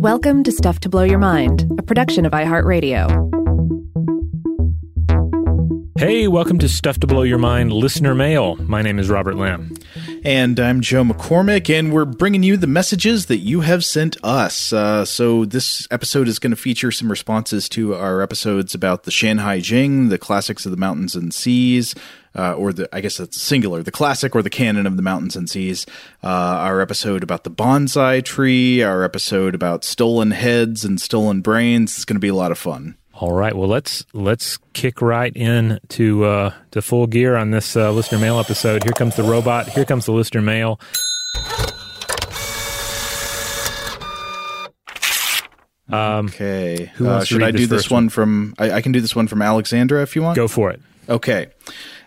Welcome to Stuff to Blow Your Mind, a production of iHeartRadio. Hey, welcome to Stuff to Blow Your Mind listener mail. My name is Robert Lamb. And I'm Joe McCormick, and we're bringing you the messages that you have sent us. Uh, so, this episode is going to feature some responses to our episodes about the Shanhai Jing, the classics of the mountains and seas, uh, or the I guess it's singular, the classic or the canon of the mountains and seas. Uh, our episode about the bonsai tree, our episode about stolen heads and stolen brains. It's going to be a lot of fun. All right, well let's let's kick right in to uh, to full gear on this uh, listener mail episode. Here comes the robot. Here comes the listener mail. Um, okay, who uh, should I do this first one? from? I, I can do this one from Alexandra if you want. Go for it. Okay.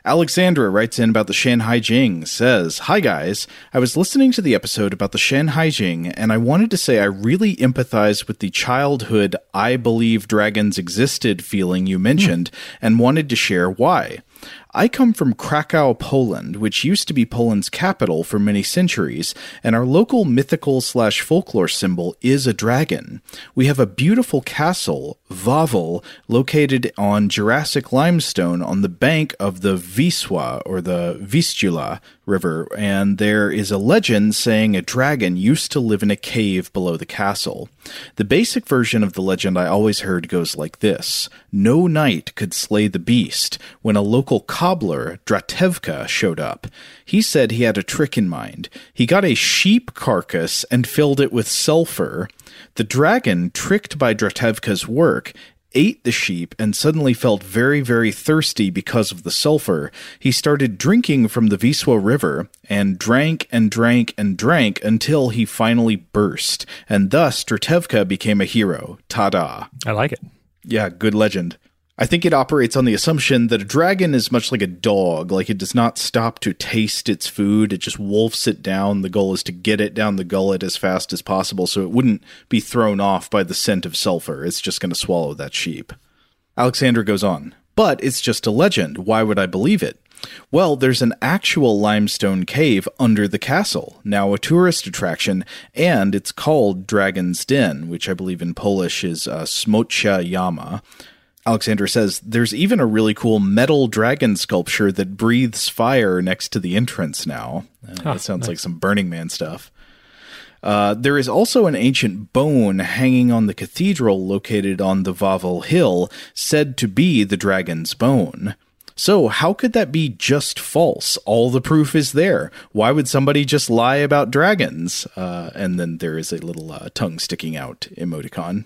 Alexandra writes in about the Shanhai Jing, says, Hi guys, I was listening to the episode about the Shanhai Jing, and I wanted to say I really empathize with the childhood I believe dragons existed feeling you mentioned, and wanted to share why. I come from Krakow, Poland, which used to be Poland's capital for many centuries, and our local mythical slash folklore symbol is a dragon. We have a beautiful castle, Wawel, located on Jurassic limestone on the bank of the Wisła or the Vistula River, and there is a legend saying a dragon used to live in a cave below the castle. The basic version of the legend I always heard goes like this No knight could slay the beast when a local cobbler, Dratewka, showed up. He said he had a trick in mind. He got a sheep carcass and filled it with sulfur. The dragon, tricked by Dratewka's work, ate the sheep and suddenly felt very, very thirsty because of the sulfur. He started drinking from the Wisła River and drank and drank and drank until he finally burst. And thus, Dratewka became a hero. Ta da. I like it. Yeah, good legend. I think it operates on the assumption that a dragon is much like a dog. Like it does not stop to taste its food, it just wolfs it down. The goal is to get it down the gullet as fast as possible so it wouldn't be thrown off by the scent of sulfur. It's just going to swallow that sheep. Alexander goes on, but it's just a legend. Why would I believe it? Well, there's an actual limestone cave under the castle, now a tourist attraction, and it's called Dragon's Den, which I believe in Polish is uh, Smocza Jama. Alexander says there's even a really cool metal dragon sculpture that breathes fire next to the entrance now. Uh, that sounds nice. like some Burning Man stuff. Uh, there is also an ancient bone hanging on the cathedral located on the Wawel Hill, said to be the dragon's bone. So, how could that be just false? All the proof is there. Why would somebody just lie about dragons? Uh, and then there is a little uh, tongue sticking out emoticon.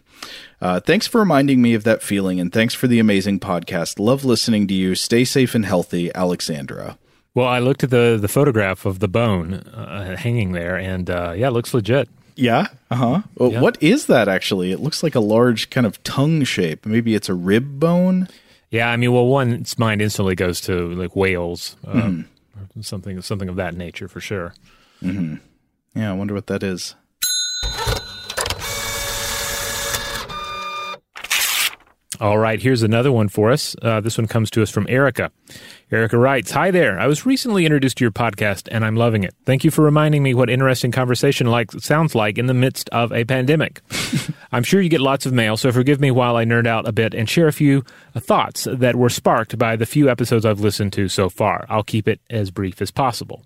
Uh, thanks for reminding me of that feeling, and thanks for the amazing podcast. Love listening to you. Stay safe and healthy, Alexandra. Well, I looked at the the photograph of the bone uh, hanging there, and uh, yeah, it looks legit. Yeah. Uh huh. Well, Yeah. What is that actually? It looks like a large kind of tongue shape. Maybe it's a rib bone. Yeah, I mean, well, one's mind instantly goes to like whales, um, or something something of that nature for sure. Yeah, I wonder what that is. All right, here's another one for us. Uh, this one comes to us from Erica. Erica writes Hi there. I was recently introduced to your podcast and I'm loving it. Thank you for reminding me what interesting conversation like sounds like in the midst of a pandemic. I'm sure you get lots of mail, so forgive me while I nerd out a bit and share a few thoughts that were sparked by the few episodes I've listened to so far. I'll keep it as brief as possible.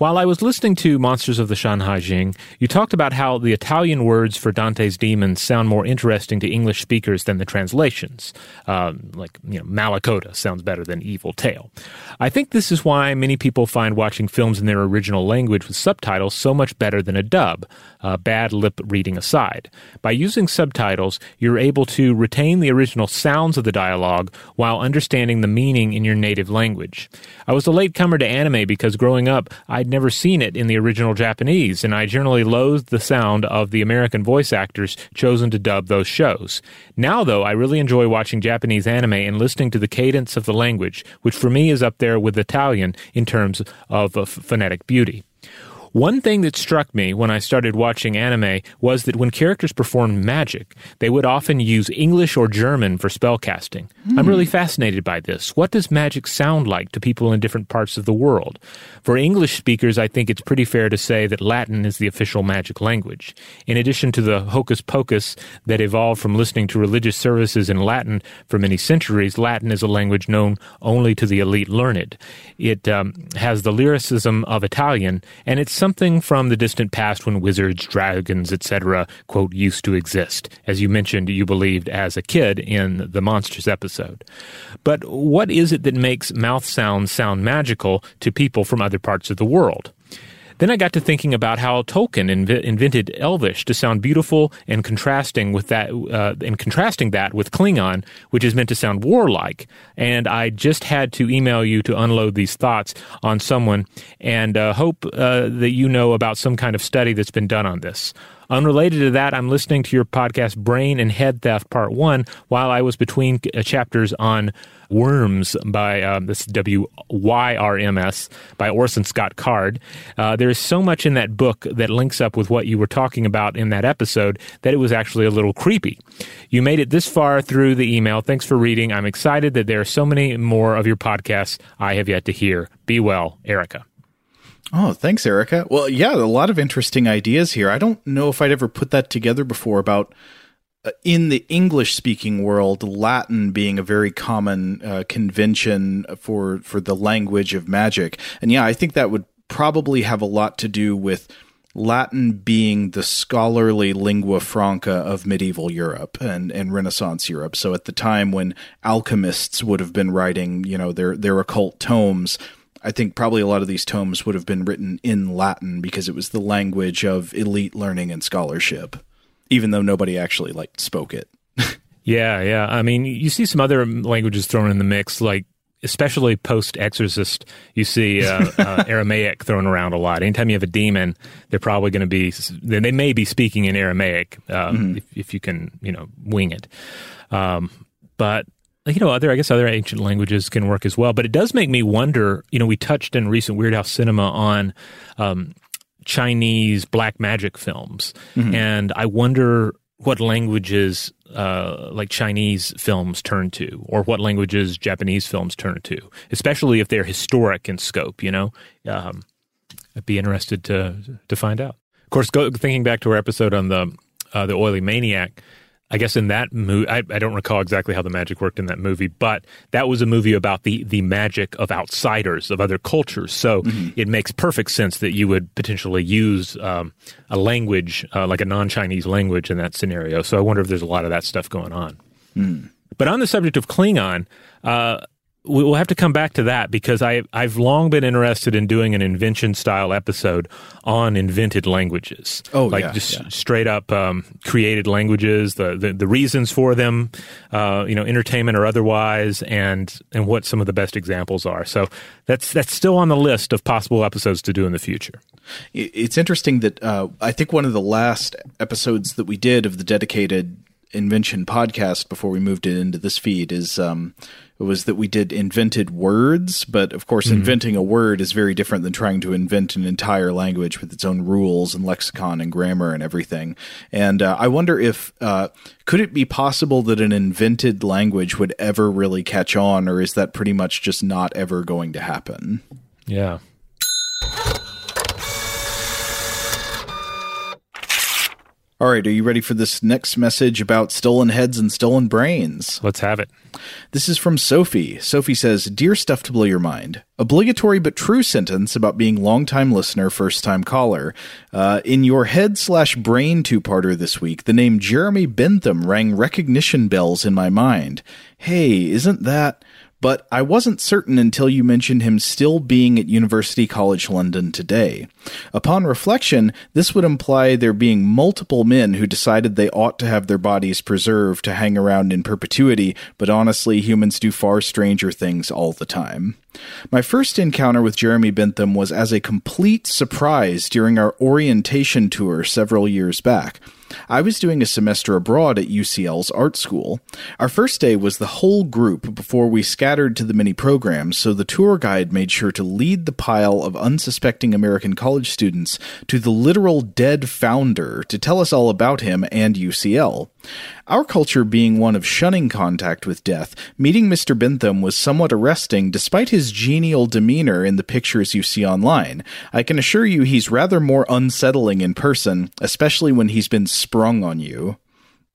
While I was listening to Monsters of the Shanhai Jing, you talked about how the Italian words for Dante's demons sound more interesting to English speakers than the translations. Um, like, you know, Malacoda sounds better than Evil Tail. I think this is why many people find watching films in their original language with subtitles so much better than a dub, uh, bad lip reading aside. By using subtitles, you're able to retain the original sounds of the dialogue while understanding the meaning in your native language. I was a late comer to anime because growing up, I'd never seen it in the original Japanese, and I generally loathed the sound of the American voice actors chosen to dub those shows. Now, though, I really enjoy watching Japanese anime and listening to the cadence of the language, which for me is up there with Italian in terms of uh, phonetic beauty. One thing that struck me when I started watching anime was that when characters performed magic, they would often use English or German for spellcasting. I'm really fascinated by this. What does magic sound like to people in different parts of the world? For English speakers, I think it's pretty fair to say that Latin is the official magic language. In addition to the hocus pocus that evolved from listening to religious services in Latin for many centuries, Latin is a language known only to the elite learned. It um, has the lyricism of Italian, and it's something from the distant past when wizards, dragons, etc., quote, used to exist, as you mentioned you believed as a kid in the Monsters episode. But what is it that makes mouth sounds sound magical to people from other parts of the world? Then I got to thinking about how Tolkien inv- invented Elvish to sound beautiful and contrasting with that, uh, and contrasting that with Klingon, which is meant to sound warlike. And I just had to email you to unload these thoughts on someone, and uh, hope uh, that you know about some kind of study that's been done on this. Unrelated to that, I'm listening to your podcast Brain and Head Theft Part 1 while I was between uh, chapters on Wyrms by um, this W Y R M S by Orson Scott Card. Uh, there is so much in that book that links up with what you were talking about in that episode that it was actually a little creepy. You made it this far through the email. Thanks for reading. I'm excited that there are so many more of your podcasts I have yet to hear. Be well, Erica. Oh, thanks, Erica. Well, yeah, a lot of interesting ideas here. I don't know if I'd ever put that together before about uh, in the English speaking world, Latin being a very common uh, convention for for the language of magic. And yeah, I think that would probably have a lot to do with Latin being the scholarly lingua franca of medieval Europe and, and Renaissance Europe. So at the time when alchemists would have been writing, you know, their their occult tomes, I think probably a lot of these tomes would have been written in Latin because it was the language of elite learning and scholarship, even though nobody actually like spoke it. Yeah, yeah. I mean, you see some other languages thrown in the mix, like especially post Exorcist. You see uh, uh, Aramaic thrown around a lot. Anytime you have a demon, they're probably going to be. They may be speaking in Aramaic um, if, if you can, you know, wing it. Um, but you know, other I guess other ancient languages can work as well. But it does make me wonder. You know, we touched in recent Weird House Cinema on. Um, Chinese black magic films, and I wonder what languages uh, like Chinese films turn to, or what languages Japanese films turn to, especially if they're historic in scope. You know, um, I'd be interested to to find out. Of course, go, thinking back to our episode on the uh, the oily maniac, I guess in that movie, I, I, don't recall exactly how the magic worked in that movie, but that was a movie about the the magic of outsiders of other cultures. So mm-hmm. it makes perfect sense that you would potentially use um, a language uh, like a non Chinese language in that scenario. So I wonder if there's a lot of that stuff going on. Mm. But on the subject of Klingon, uh, we'll have to come back to that because I, I've long been interested in doing an invention style episode on invented languages. Oh, like yeah, just yeah. straight up um, created languages, the, the, the reasons for them, uh, you know, entertainment or otherwise, and and what some of the best examples are. So that's that's still on the list of possible episodes to do in the future. It's interesting that uh, I think one of the last episodes that we did of the dedicated invention podcast before we moved it into this feed is um, was that we did invented words, but of course, mm-hmm. inventing a word is very different than trying to invent an entire language with its own rules and lexicon and grammar and everything. And uh, I wonder if uh, could it be possible that an invented language would ever really catch on, or is that pretty much just not ever going to happen? Yeah. All right, are you ready for this next message about stolen heads and stolen brains? Let's have it. This is from Sophie. Sophie says, Dear Stuff to Blow Your Mind, obligatory but true sentence about being long-time listener, first time caller. Uh, in your head slash brain two parter this week, the name Jeremy Bentham rang recognition bells in my mind. Hey, isn't that but I wasn't certain until you mentioned him still being at University College London today. Upon reflection, this would imply there being multiple men who decided they ought to have their bodies preserved to hang around in perpetuity, but honestly, humans do far stranger things all the time. My first encounter with Jeremy Bentham was as a complete surprise during our orientation tour several years back. I was doing a semester abroad at UCL's art school. Our first day was the whole group before we scattered to the many programs, so the tour guide made sure to lead the pile of unsuspecting American college students to the literal dead founder to tell us all about him and UCL. Our culture being one of shunning contact with death, meeting Mr. Bentham was somewhat arresting despite his genial demeanor in the pictures you see online. I can assure you he's rather more unsettling in person, especially when he's been sprung on you.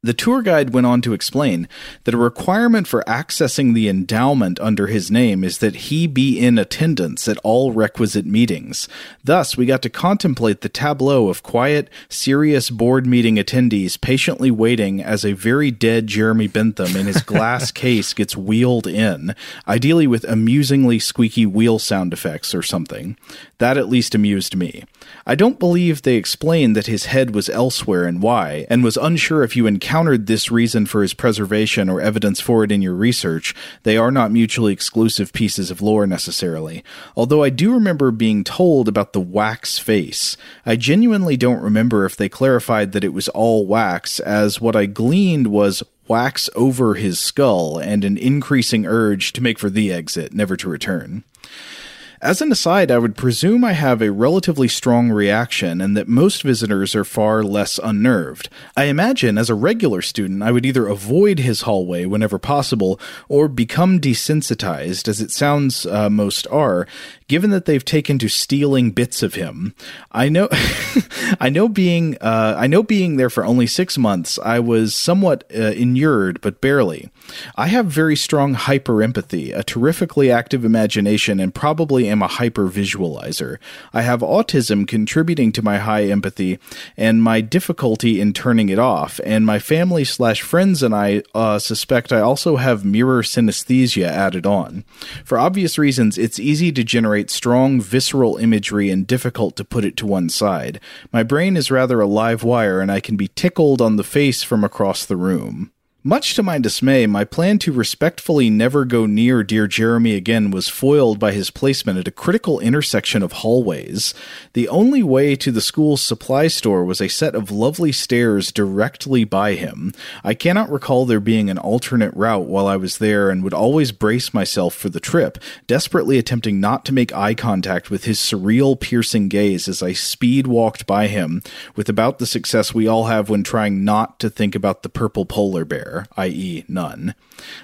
The tour guide went on to explain that a requirement for accessing the endowment under his name is that he be in attendance at all requisite meetings. Thus, we got to contemplate the tableau of quiet, serious board meeting attendees patiently waiting as a very dead Jeremy Bentham in his glass case gets wheeled in, ideally with amusingly squeaky wheel sound effects or something. That at least amused me. I don't believe they explained that his head was elsewhere and why, and was unsure if you encountered encountered this reason for his preservation or evidence for it in your research, they are not mutually exclusive pieces of lore necessarily. Although I do remember being told about the wax face. I genuinely don't remember if they clarified that it was all wax, as what I gleaned was wax over his skull and an increasing urge to make for the exit, never to return. As an aside, I would presume I have a relatively strong reaction and that most visitors are far less unnerved. I imagine as a regular student, I would either avoid his hallway whenever possible or become desensitized, as it sounds uh, most are, given that they've taken to stealing bits of him. I know, I know being, uh, I know being there for only six months, I was somewhat uh, inured, but barely. I have very strong hyper empathy, a terrifically active imagination, and probably am a hyper visualizer. I have autism contributing to my high empathy and my difficulty in turning it off, and my family slash friends and I uh, suspect I also have mirror synesthesia added on. For obvious reasons, it's easy to generate generate strong visceral imagery and difficult to put it to one side. My brain is rather a live wire, and I can be tickled on the face from across the room. Much to my dismay, my plan to respectfully never go near dear Jeremy again was foiled by his placement at a critical intersection of hallways. The only way to the school's supply store was a set of lovely stairs directly by him. I cannot recall there being an alternate route while I was there and would always brace myself for the trip, desperately attempting not to make eye contact with his surreal, piercing gaze as I speed walked by him, with about the success we all have when trying not to think about the purple polar bear i.e., none.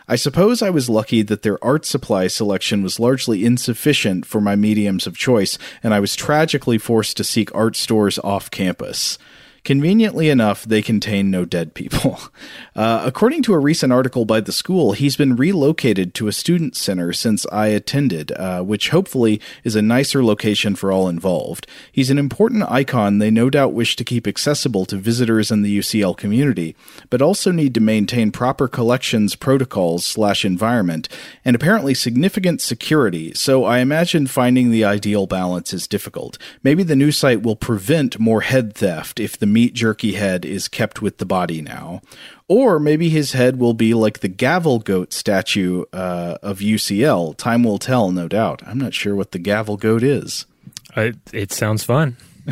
I suppose I was lucky that their art supply selection was largely insufficient for my mediums of choice, and I was tragically forced to seek art stores off campus. Conveniently enough, they contain no dead people. Uh, according to a recent article by the school, he's been relocated to a student center since I attended, uh, which hopefully is a nicer location for all involved. He's an important icon they no doubt wish to keep accessible to visitors in the UCL community, but also need to maintain proper collections protocols slash environment, and apparently significant security, so I imagine finding the ideal balance is difficult. Maybe the new site will prevent more head theft if the meat jerky head is kept with the body now. Or maybe his head will be like the Gävle goat statue uh, of UCL. Time will tell, no doubt. I'm not sure what the Gävle goat is. Uh, it sounds fun.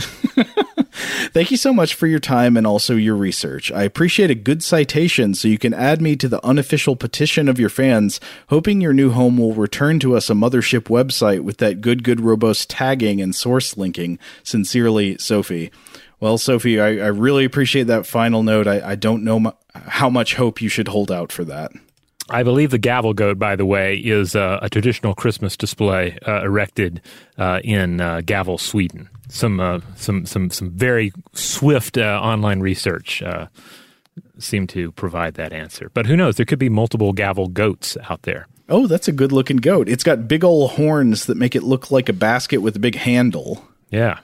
Thank you so much for your time and also your research. I appreciate a good citation so you can add me to the unofficial petition of your fans, hoping your new home will return to us a mothership website with that good, good, robust tagging and source linking. Sincerely, Sophie. Well, Sophie, I, I really appreciate that final note. I, I don't know m- how much hope you should hold out for that. I believe the Gävle goat, by the way, is uh, a traditional Christmas display uh, erected uh, in uh, Gävle, Sweden. Some uh, some some some very swift uh, online research seemed to provide that answer. But who knows? There could be multiple Gävle goats out there. Oh, that's a good looking goat. It's got big old horns that make it look like a basket with a big handle. Yeah.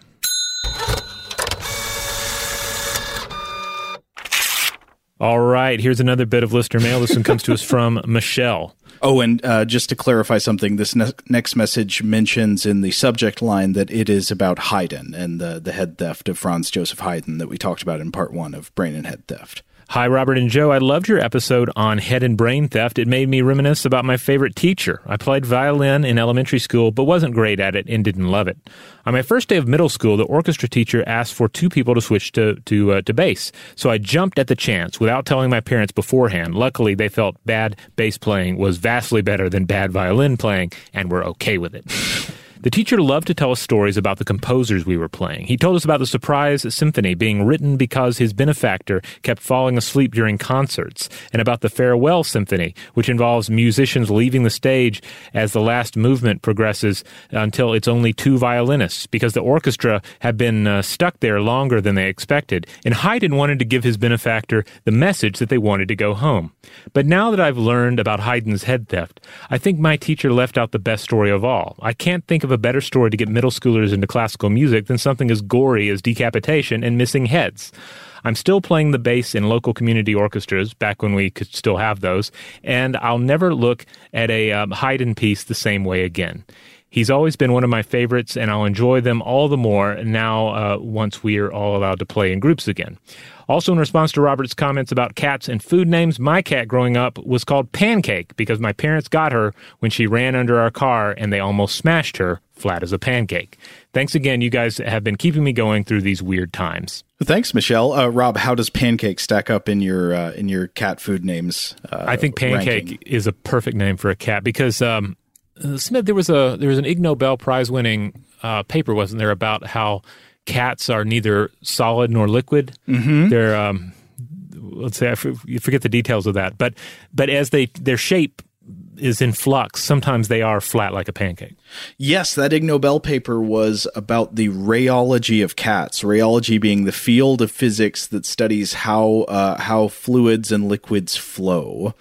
All right, here's another bit of listener mail. This one comes to us from Michelle. Oh, and uh, just to clarify something, this ne- next message mentions in the subject line that it is about Haydn and the, the head theft of Franz Joseph Haydn that we talked about in part one of Brain and Head Theft. Hi, Robert and Joe. I loved your episode on head and brain theft. It made me reminisce about my favorite teacher. I played violin in elementary school, but wasn't great at it and didn't love it. On my first day of middle school, the orchestra teacher asked for two people to switch to to, uh, to bass. So I jumped at the chance without telling my parents beforehand. Luckily, they felt bad bass playing was vastly better than bad violin playing and were okay with it. The teacher loved to tell us stories about the composers we were playing. He told us about the surprise symphony being written because his benefactor kept falling asleep during concerts, and about the farewell symphony, which involves musicians leaving the stage as the last movement progresses until it's only two violinists, because the orchestra had been uh, stuck there longer than they expected, and Haydn wanted to give his benefactor the message that they wanted to go home. But now that I've learned about Haydn's head theft, I think my teacher left out the best story of all. I can't think of a better story to get middle schoolers into classical music than something as gory as decapitation and missing heads. I'm still playing the bass in local community orchestras back when we could still have those, and I'll never look at a um, Haydn piece the same way again. He's always been one of my favorites, and I'll enjoy them all the more now uh, once we are all allowed to play in groups again. Also, in response to Robert's comments about cats and food names, my cat growing up was called Pancake because my parents got her when she ran under our car and they almost smashed her flat as a pancake. Thanks again. You guys have been keeping me going through these weird times. Thanks, Michelle. Uh, Rob, how does pancake stack up in your uh, in your cat food names? Uh, I think pancake ranking? is a perfect name for a cat because um, Smith, there was a there was an Ig Nobel Prize winning uh, paper, wasn't there, about how cats are neither solid nor liquid. Mm-hmm. They're um, let's say I f- you forget the details of that, but but as they their shape is in flux, sometimes they are flat like a pancake. Yes, that Ig Nobel paper was about the rheology of cats. Rheology being the field of physics that studies how uh, how fluids and liquids flow.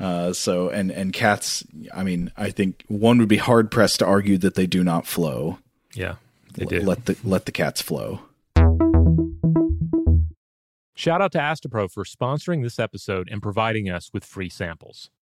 Uh, so and and cats, I mean, I think one would be hard pressed to argue that they do not flow. Yeah, they L- do. Let the let the cats flow. Shout out to Astepro for sponsoring this episode and providing us with free samples.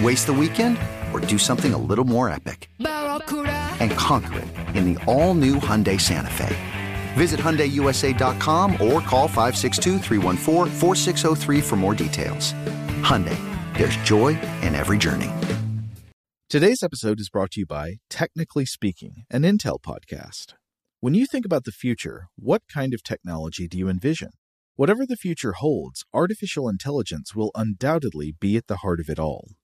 Waste the weekend or do something a little more epic? And conquer it in the all new Hyundai Santa Fe. Visit HyundaiUSA.com or call 562 for more details. Hyundai, there's joy in every journey. Today's episode is brought to you by Technically Speaking, an Intel podcast. When you think about the future, what kind of technology do you envision? Whatever the future holds, artificial intelligence will undoubtedly be at the heart of it all.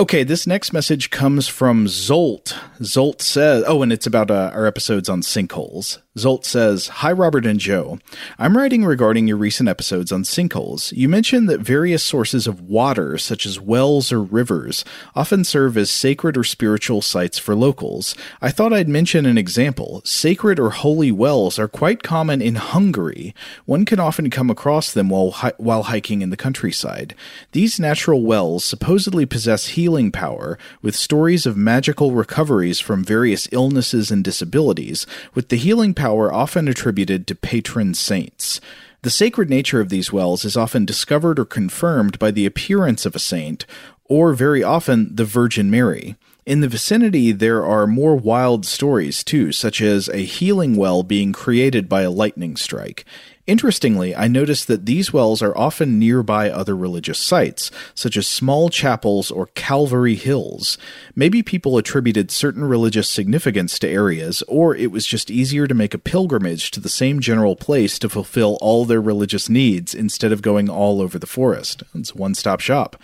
Okay, this next message comes from Zsolt. Zsolt says, oh, and it's about uh, our episodes on sinkholes. Zsolt says, Hi, Robert and Joe. I'm writing regarding your recent episodes on sinkholes. You mentioned that various sources of water, such as wells or rivers, often serve as sacred or spiritual sites for locals. I thought I'd mention an example. Sacred or holy wells are quite common in Hungary. One can often come across them while, hi- while hiking in the countryside. These natural wells supposedly possess healing power, with stories of magical recoveries from various illnesses and disabilities, with the healing power often attributed to patron saints. The sacred nature of these wells is often discovered or confirmed by the appearance of a saint, or very often the Virgin Mary. In the vicinity, there are more wild stories too, such as a healing well being created by a lightning strike. Interestingly, I noticed that these wells are often nearby other religious sites, such as small chapels or Calvary Hills. Maybe people attributed certain religious significance to areas, or it was just easier to make a pilgrimage to the same general place to fulfill all their religious needs instead of going all over the forest. It's one stop shop.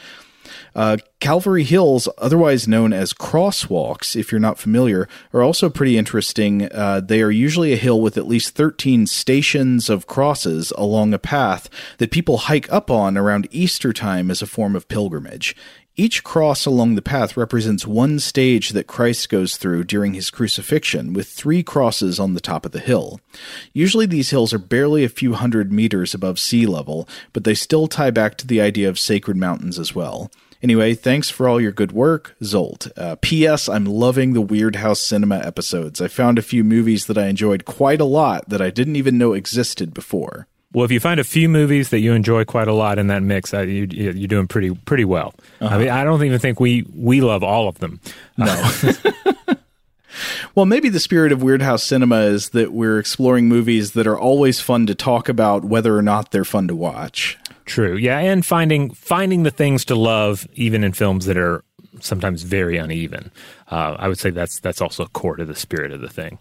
Uh, Calvary Hills, otherwise known as crosswalks, if you're not familiar, are also pretty interesting. Uh, they are usually a hill with at least 13 stations of crosses along a path that people hike up on around Easter time as a form of pilgrimage. Each cross along the path represents one stage that Christ goes through during his crucifixion, with three crosses on the top of the hill. Usually these hills are barely a few hundred meters above sea level, but they still tie back to the idea of sacred mountains as well. Anyway, thanks for all your good work, Zsolt. Uh, P.S. I'm loving the Weird House Cinema episodes. I found a few movies that I enjoyed quite a lot that I didn't even know existed before. Well, if you find a few movies that you enjoy quite a lot in that mix, uh, you, you're doing pretty pretty well. Uh-huh. I mean, I don't even think we we love all of them. No. Well, maybe the spirit of Weird House Cinema is that we're exploring movies that are always fun to talk about, whether or not they're fun to watch. True, yeah, and finding finding the things to love, even in films that are sometimes very uneven. Uh, I would say that's that's also core to the spirit of the thing.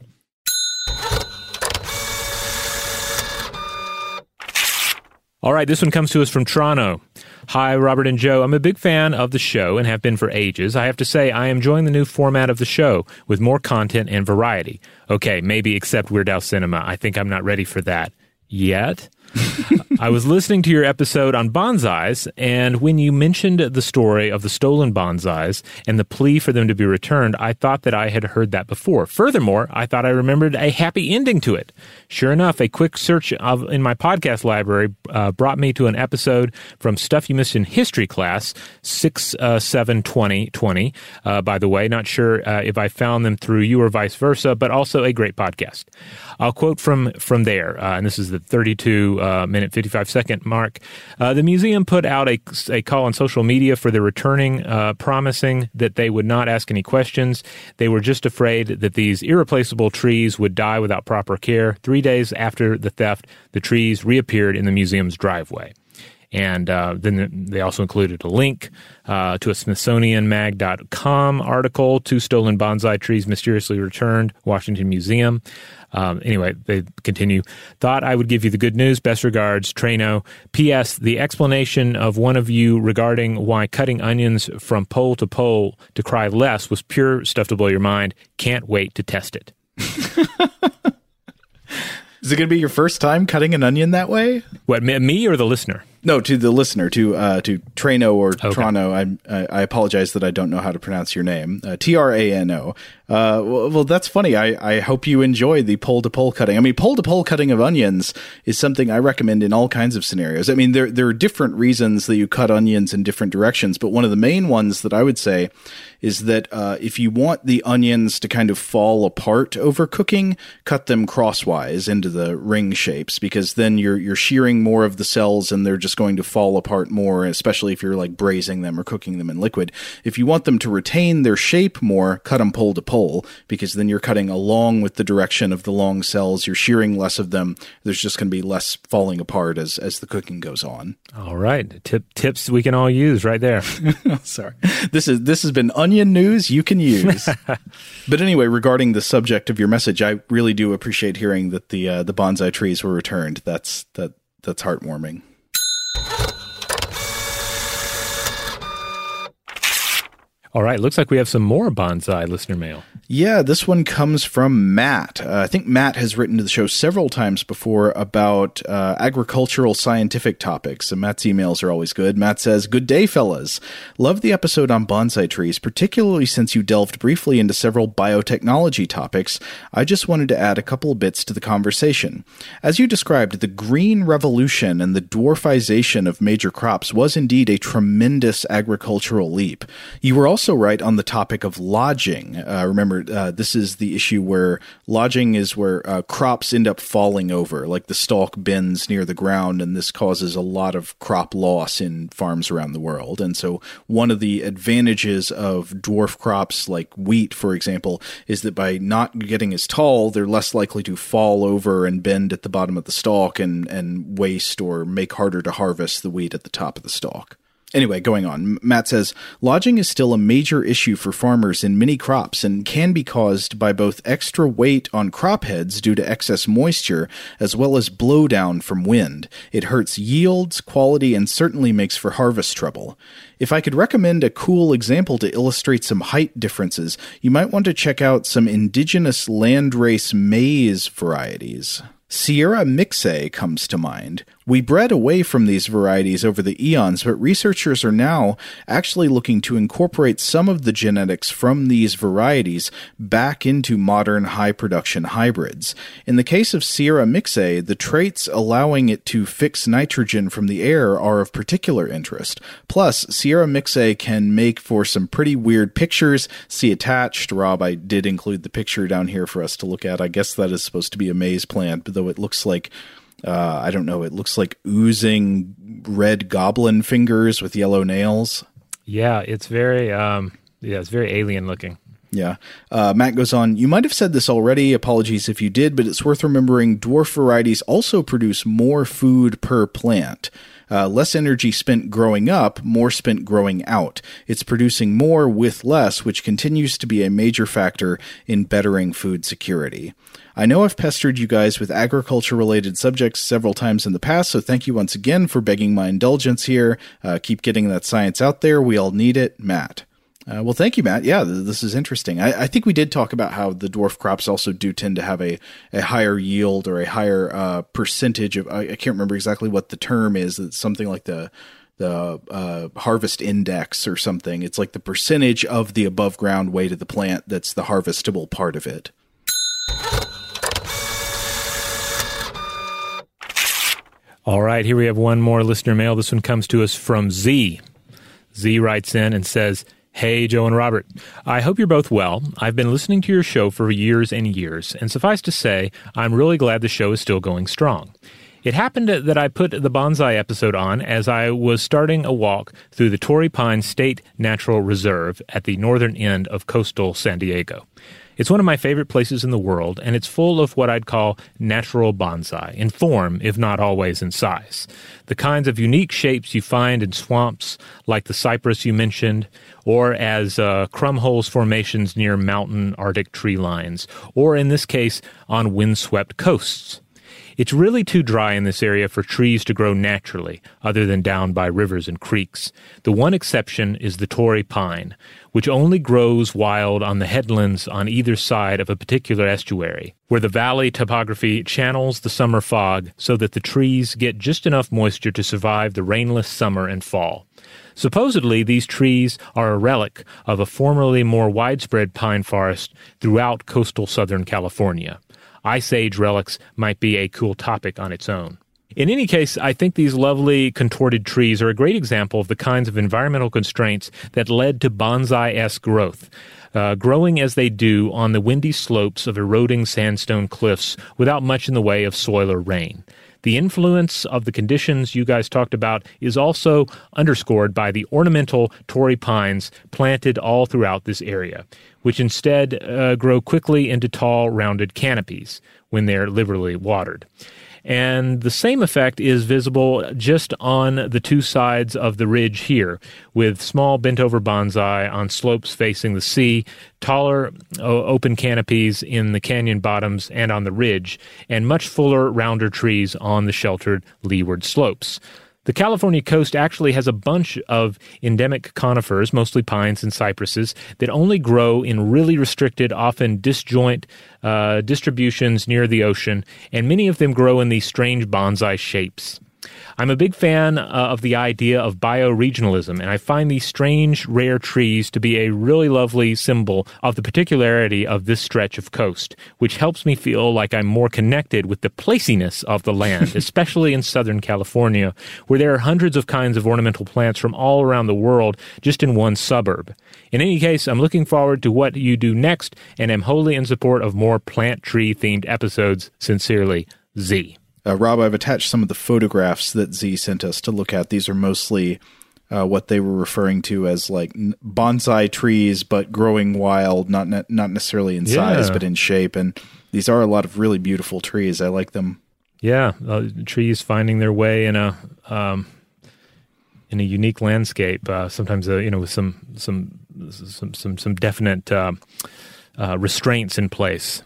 All right, this one comes to us from Toronto. Hi, Robert and Joe. I'm a big fan of the show and have been for ages. I have to say, I am enjoying the new format of the show with more content and variety. Okay, maybe except Weird Al Cinema. I think I'm not ready for that yet. I was listening to your episode on bonsais, and when you mentioned the story of the stolen bonsais and the plea for them to be returned, I thought that I had heard that before. Furthermore, I thought I remembered a happy ending to it. Sure enough, a quick search of in my podcast library uh, brought me to an episode from Stuff You Missed in History class, 6 uh, 7 20 20. Uh, by the way, not sure uh, if I found them through you or vice versa, but also a great podcast. I'll quote from from there, uh, and this is the 32 uh, minute 55 second mark. Uh, the museum put out a, a call on social media for the returning, uh, promising that they would not ask any questions. They were just afraid that these irreplaceable trees would die without proper care. Three days after the theft, the trees reappeared in the museum's driveway. And uh, then they also included a link uh, to a SmithsonianMag.com article, Two Stolen Bonsai Trees Mysteriously Returned, Washington Museum. Um, anyway, they continue. Thought I would give you the good news. Best regards, Trano. P.S. The explanation of one of you regarding why cutting onions from pole to pole to cry less was pure stuff to blow your mind. Can't wait to test it. Is it going to be your first time cutting an onion that way? What, me or the listener? No, to the listener, to uh, to Trano or okay. Trano. I, I apologize that I don't know how to pronounce your name. Uh, T R A N O. Uh, well, well, that's funny. I, I hope you enjoy the pole to pole cutting. I mean, pole to pole cutting of onions is something I recommend in all kinds of scenarios. I mean, there there are different reasons that you cut onions in different directions, but one of the main ones that I would say is that uh, if you want the onions to kind of fall apart over cooking, cut them crosswise into the ring shapes because then you're you're shearing more of the cells and they're just going to fall apart more, especially if you're like braising them or cooking them in liquid. If you want them to retain their shape more, cut them pole to pole because then you're cutting along with the direction of the long cells. You're shearing less of them. There's just going to be less falling apart as as the cooking goes on. All right, tip tips we can all use right there. Sorry, this is this has been onion onion news you can use. but anyway, regarding the subject of your message, I really do appreciate hearing that the uh, the bonsai trees were returned. That's that that's heartwarming. All right, looks like we have some more bonsai listener mail. Yeah, this one comes from Matt. Uh, I think Matt has written to the show several times before about uh, agricultural scientific topics. And Matt's emails are always good. Matt says, Good day, fellas. Love the episode on bonsai trees, particularly since you delved briefly into several biotechnology topics. I just wanted to add a couple bits to the conversation. As you described, the green revolution and the dwarfization of major crops was indeed a tremendous agricultural leap. You were also right on the topic of lodging. Uh, remember, remember uh, this is the issue where lodging is where uh, crops end up falling over, like the stalk bends near the ground, and this causes a lot of crop loss in farms around the world. And so, one of the advantages of dwarf crops like wheat, for example, is that by not getting as tall, they're less likely to fall over and bend at the bottom of the stalk and, and waste or make harder to harvest the wheat at the top of the stalk. Anyway, going on. Matt says lodging is still a major issue for farmers in many crops and can be caused by both extra weight on crop heads due to excess moisture as well as blowdown from wind. It hurts yields, quality, and certainly makes for harvest trouble. If I could recommend a cool example to illustrate some height differences, you might want to check out some indigenous landrace maize varieties. Sierra Mixe comes to mind. We bred away from these varieties over the eons, but researchers are now actually looking to incorporate some of the genetics from these varieties back into modern high production hybrids. In the case of Sierra Mixe, the traits allowing it to fix nitrogen from the air are of particular interest. Plus, Sierra Mixe can make for some pretty weird pictures. See attached. Rob, I did include the picture down here for us to look at. I guess that is supposed to be a maize plant, though it looks like uh, I don't know. It looks like oozing red goblin fingers with yellow nails. Yeah, it's very um, yeah, it's very alien looking. Yeah. Uh, Matt goes on, you might have said this already. Apologies if you did, but it's worth remembering dwarf varieties also produce more food per plant. Uh, less energy spent growing up, more spent growing out. It's producing more with less, which continues to be a major factor in bettering food security. I know I've pestered you guys with agriculture related subjects several times in the past, so thank you once again for begging my indulgence here. Uh, keep getting that science out there. We all need it. Matt. Uh, well, thank you, Matt. Yeah, th- this is interesting. I, I, think we did talk about how the dwarf crops also do tend to have a, a higher yield or a higher uh, percentage of. I, I, can't remember exactly what the term is. It's something like the the uh, harvest index or something. It's like the percentage of the above ground weight of the plant that's the harvestable part of it. All right, here we have one more listener mail. This one comes to us from Z. Z writes in and says, Hey, Joe and Robert. I hope you're both well. I've been listening to your show for years and years, and suffice to say, I'm really glad the show is still going strong. It happened that I put the bonsai episode on as I was starting a walk through the Torrey Pine State Natural Reserve at the northern end of coastal San Diego. It's one of my favorite places in the world, and it's full of what I'd call natural bonsai, in form, if not always in size. The kinds of unique shapes you find in swamps, like the cypress you mentioned, or as uh, krummholz formations near mountain Arctic tree lines, or in this case, on windswept coasts. It's really too dry in this area for trees to grow naturally, other than down by rivers and creeks. The one exception is the Torrey pine, which only grows wild on the headlands on either side of a particular estuary, where the valley topography channels the summer fog so that the trees get just enough moisture to survive the rainless summer and fall. Supposedly, these trees are a relic of a formerly more widespread pine forest throughout coastal Southern California. Ice Age relics might be a cool topic on its own. In any case, I think these lovely contorted trees are a great example of the kinds of environmental constraints that led to bonsai esque growth. Uh, growing as they do on the windy slopes of eroding sandstone cliffs without much in the way of soil or rain. The influence of the conditions you guys talked about is also underscored by the ornamental Torrey pines planted all throughout this area which instead uh, grow quickly into tall, rounded canopies when they're liberally watered. And the same effect is visible just on the two sides of the ridge here, with small bent over bonsai on slopes facing the sea, taller uh, open canopies in the canyon bottoms and on the ridge, and much fuller, rounder trees on the sheltered leeward slopes. The California coast actually has a bunch of endemic conifers, mostly pines and cypresses, that only grow in really restricted, often disjoint uh, distributions near the ocean, and many of them grow in these strange bonsai shapes. I'm a big fan uh, of the idea of bioregionalism, and I find these strange, rare trees to be a really lovely symbol of the particularity of this stretch of coast, which helps me feel like I'm more connected with the placiness of the land, especially in Southern California, where there are hundreds of kinds of ornamental plants from all around the world just in one suburb. In any case, I'm looking forward to what you do next and am wholly in support of more plant tree themed episodes. Sincerely, Z. Uh, Rob, I've attached some of the photographs that Z sent us to look at. These are mostly uh, what they were referring to as like bonsai trees, but growing wild, not ne- not necessarily in size, but in shape. And these are a lot of really beautiful trees. I like them. Yeah, uh, trees finding their way in a um, in a unique landscape. Uh, sometimes, uh, you know, with some some some some, some definite uh, uh, restraints in place.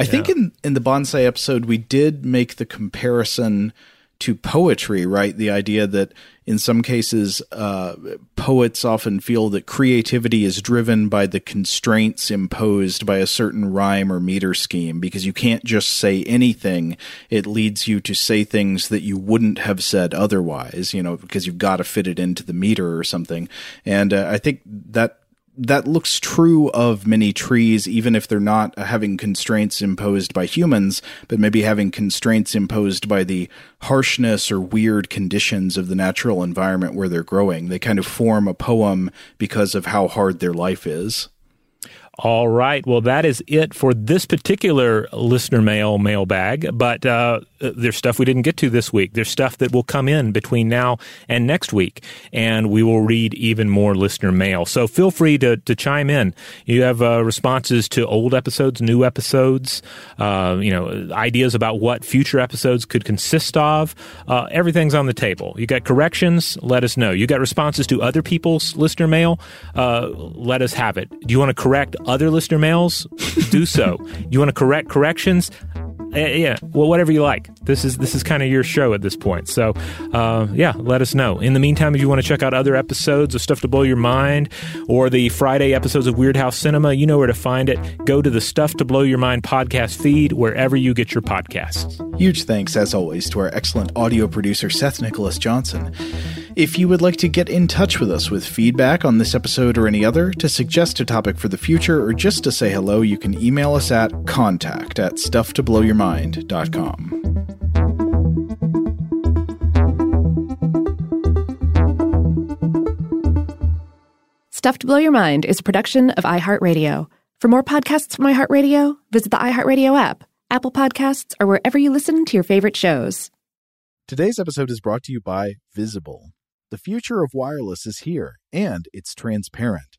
I yeah. think in in the bonsai episode we did make the comparison to poetry, right? The idea that in some cases, uh, poets often feel that creativity is driven by the constraints imposed by a certain rhyme or meter scheme because you can't just say anything. It leads you to say things that you wouldn't have said otherwise, you know, because you've got to fit it into the meter or something. And uh, I think that that looks true of many trees, even if they're not having constraints imposed by humans, but maybe having constraints imposed by the harshness or weird conditions of the natural environment where they're growing. They kind of form a poem because of how hard their life is. All right. Well, that is it for this particular listener mail mailbag. But uh, there's stuff we didn't get to this week. There's stuff that will come in between now and next week, and we will read even more listener mail. So feel free to, to chime in. You have uh, responses to old episodes, new episodes, uh, you know, ideas about what future episodes could consist of. Uh, everything's on the table. You got corrections? Let us know. You got responses to other people's listener mail? Uh, let us have it. Do you want to correct other listener mails, do so. you want to correct corrections? Uh, yeah, well, whatever you like. This is this is kind of your show at this point. So, uh, yeah, let us know. In the meantime, if you want to check out other episodes of Stuff to Blow Your Mind or the Friday episodes of Weirdhouse Cinema, you know where to find it. Go to the Stuff to Blow Your Mind podcast feed wherever you get your podcasts. Huge thanks, as always, to our excellent audio producer Seth Nicholas Johnson. If you would like to get in touch with us with feedback on this episode or any other, to suggest a topic for the future, or just to say hello, you can email us at contact at stufftoblowyourmind.com. Stuff to Blow Your Mind is a production of iHeartRadio. For more podcasts from iHeartRadio, visit the iHeartRadio app, Apple Podcasts, or wherever you listen to your favorite shows. Today's episode is brought to you by Visible. The future of wireless is here, and it's transparent.